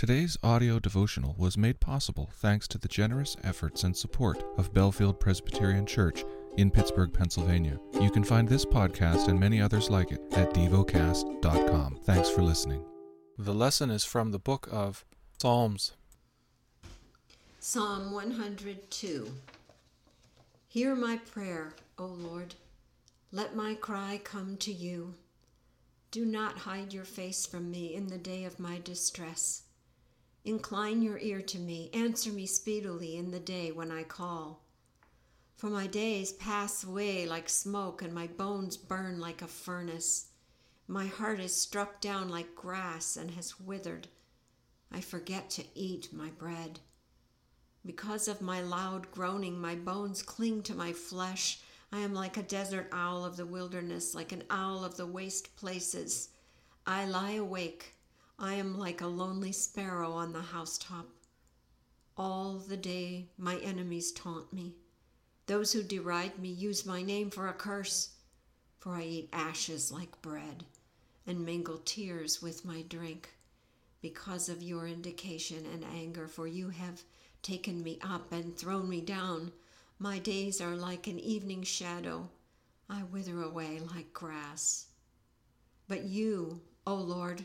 Today's audio devotional was made possible thanks to the generous efforts and support of Bellefield Presbyterian Church in Pittsburgh, Pennsylvania. You can find this podcast and many others like it at devocast.com. Thanks for listening. The lesson is from the book of Psalms. Psalm 102 Hear my prayer, O Lord. Let my cry come to you. Do not hide your face from me in the day of my distress. Incline your ear to me, answer me speedily in the day when I call. For my days pass away like smoke, and my bones burn like a furnace. My heart is struck down like grass and has withered. I forget to eat my bread. Because of my loud groaning, my bones cling to my flesh. I am like a desert owl of the wilderness, like an owl of the waste places. I lie awake I am like a lonely sparrow on the housetop. All the day my enemies taunt me. Those who deride me use my name for a curse, for I eat ashes like bread and mingle tears with my drink because of your indication and anger, for you have taken me up and thrown me down. My days are like an evening shadow. I wither away like grass. But you, O Lord,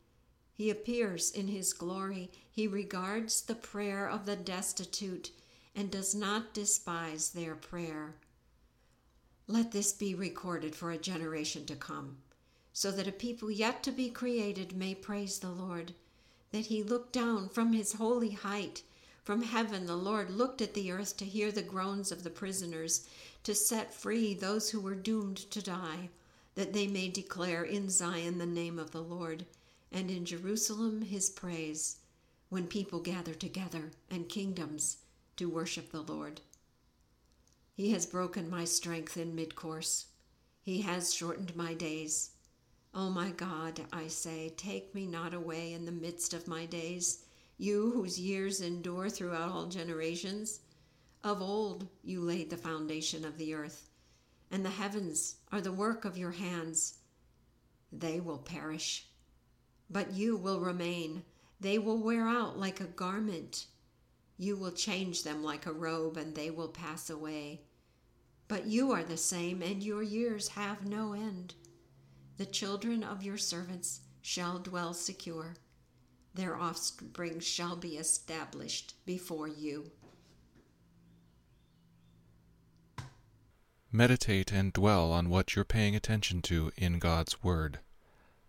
he appears in his glory. He regards the prayer of the destitute and does not despise their prayer. Let this be recorded for a generation to come, so that a people yet to be created may praise the Lord. That he looked down from his holy height. From heaven, the Lord looked at the earth to hear the groans of the prisoners, to set free those who were doomed to die, that they may declare in Zion the name of the Lord and in Jerusalem his praise, when people gather together and kingdoms to worship the Lord. He has broken my strength in mid course. He has shortened my days. O oh my God, I say, take me not away in the midst of my days, you whose years endure throughout all generations. Of old you laid the foundation of the earth, and the heavens are the work of your hands. They will perish but you will remain. They will wear out like a garment. You will change them like a robe, and they will pass away. But you are the same, and your years have no end. The children of your servants shall dwell secure. Their offspring shall be established before you. Meditate and dwell on what you're paying attention to in God's Word.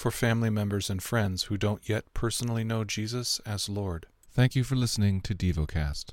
for family members and friends who don't yet personally know Jesus as Lord. Thank you for listening to DevoCast.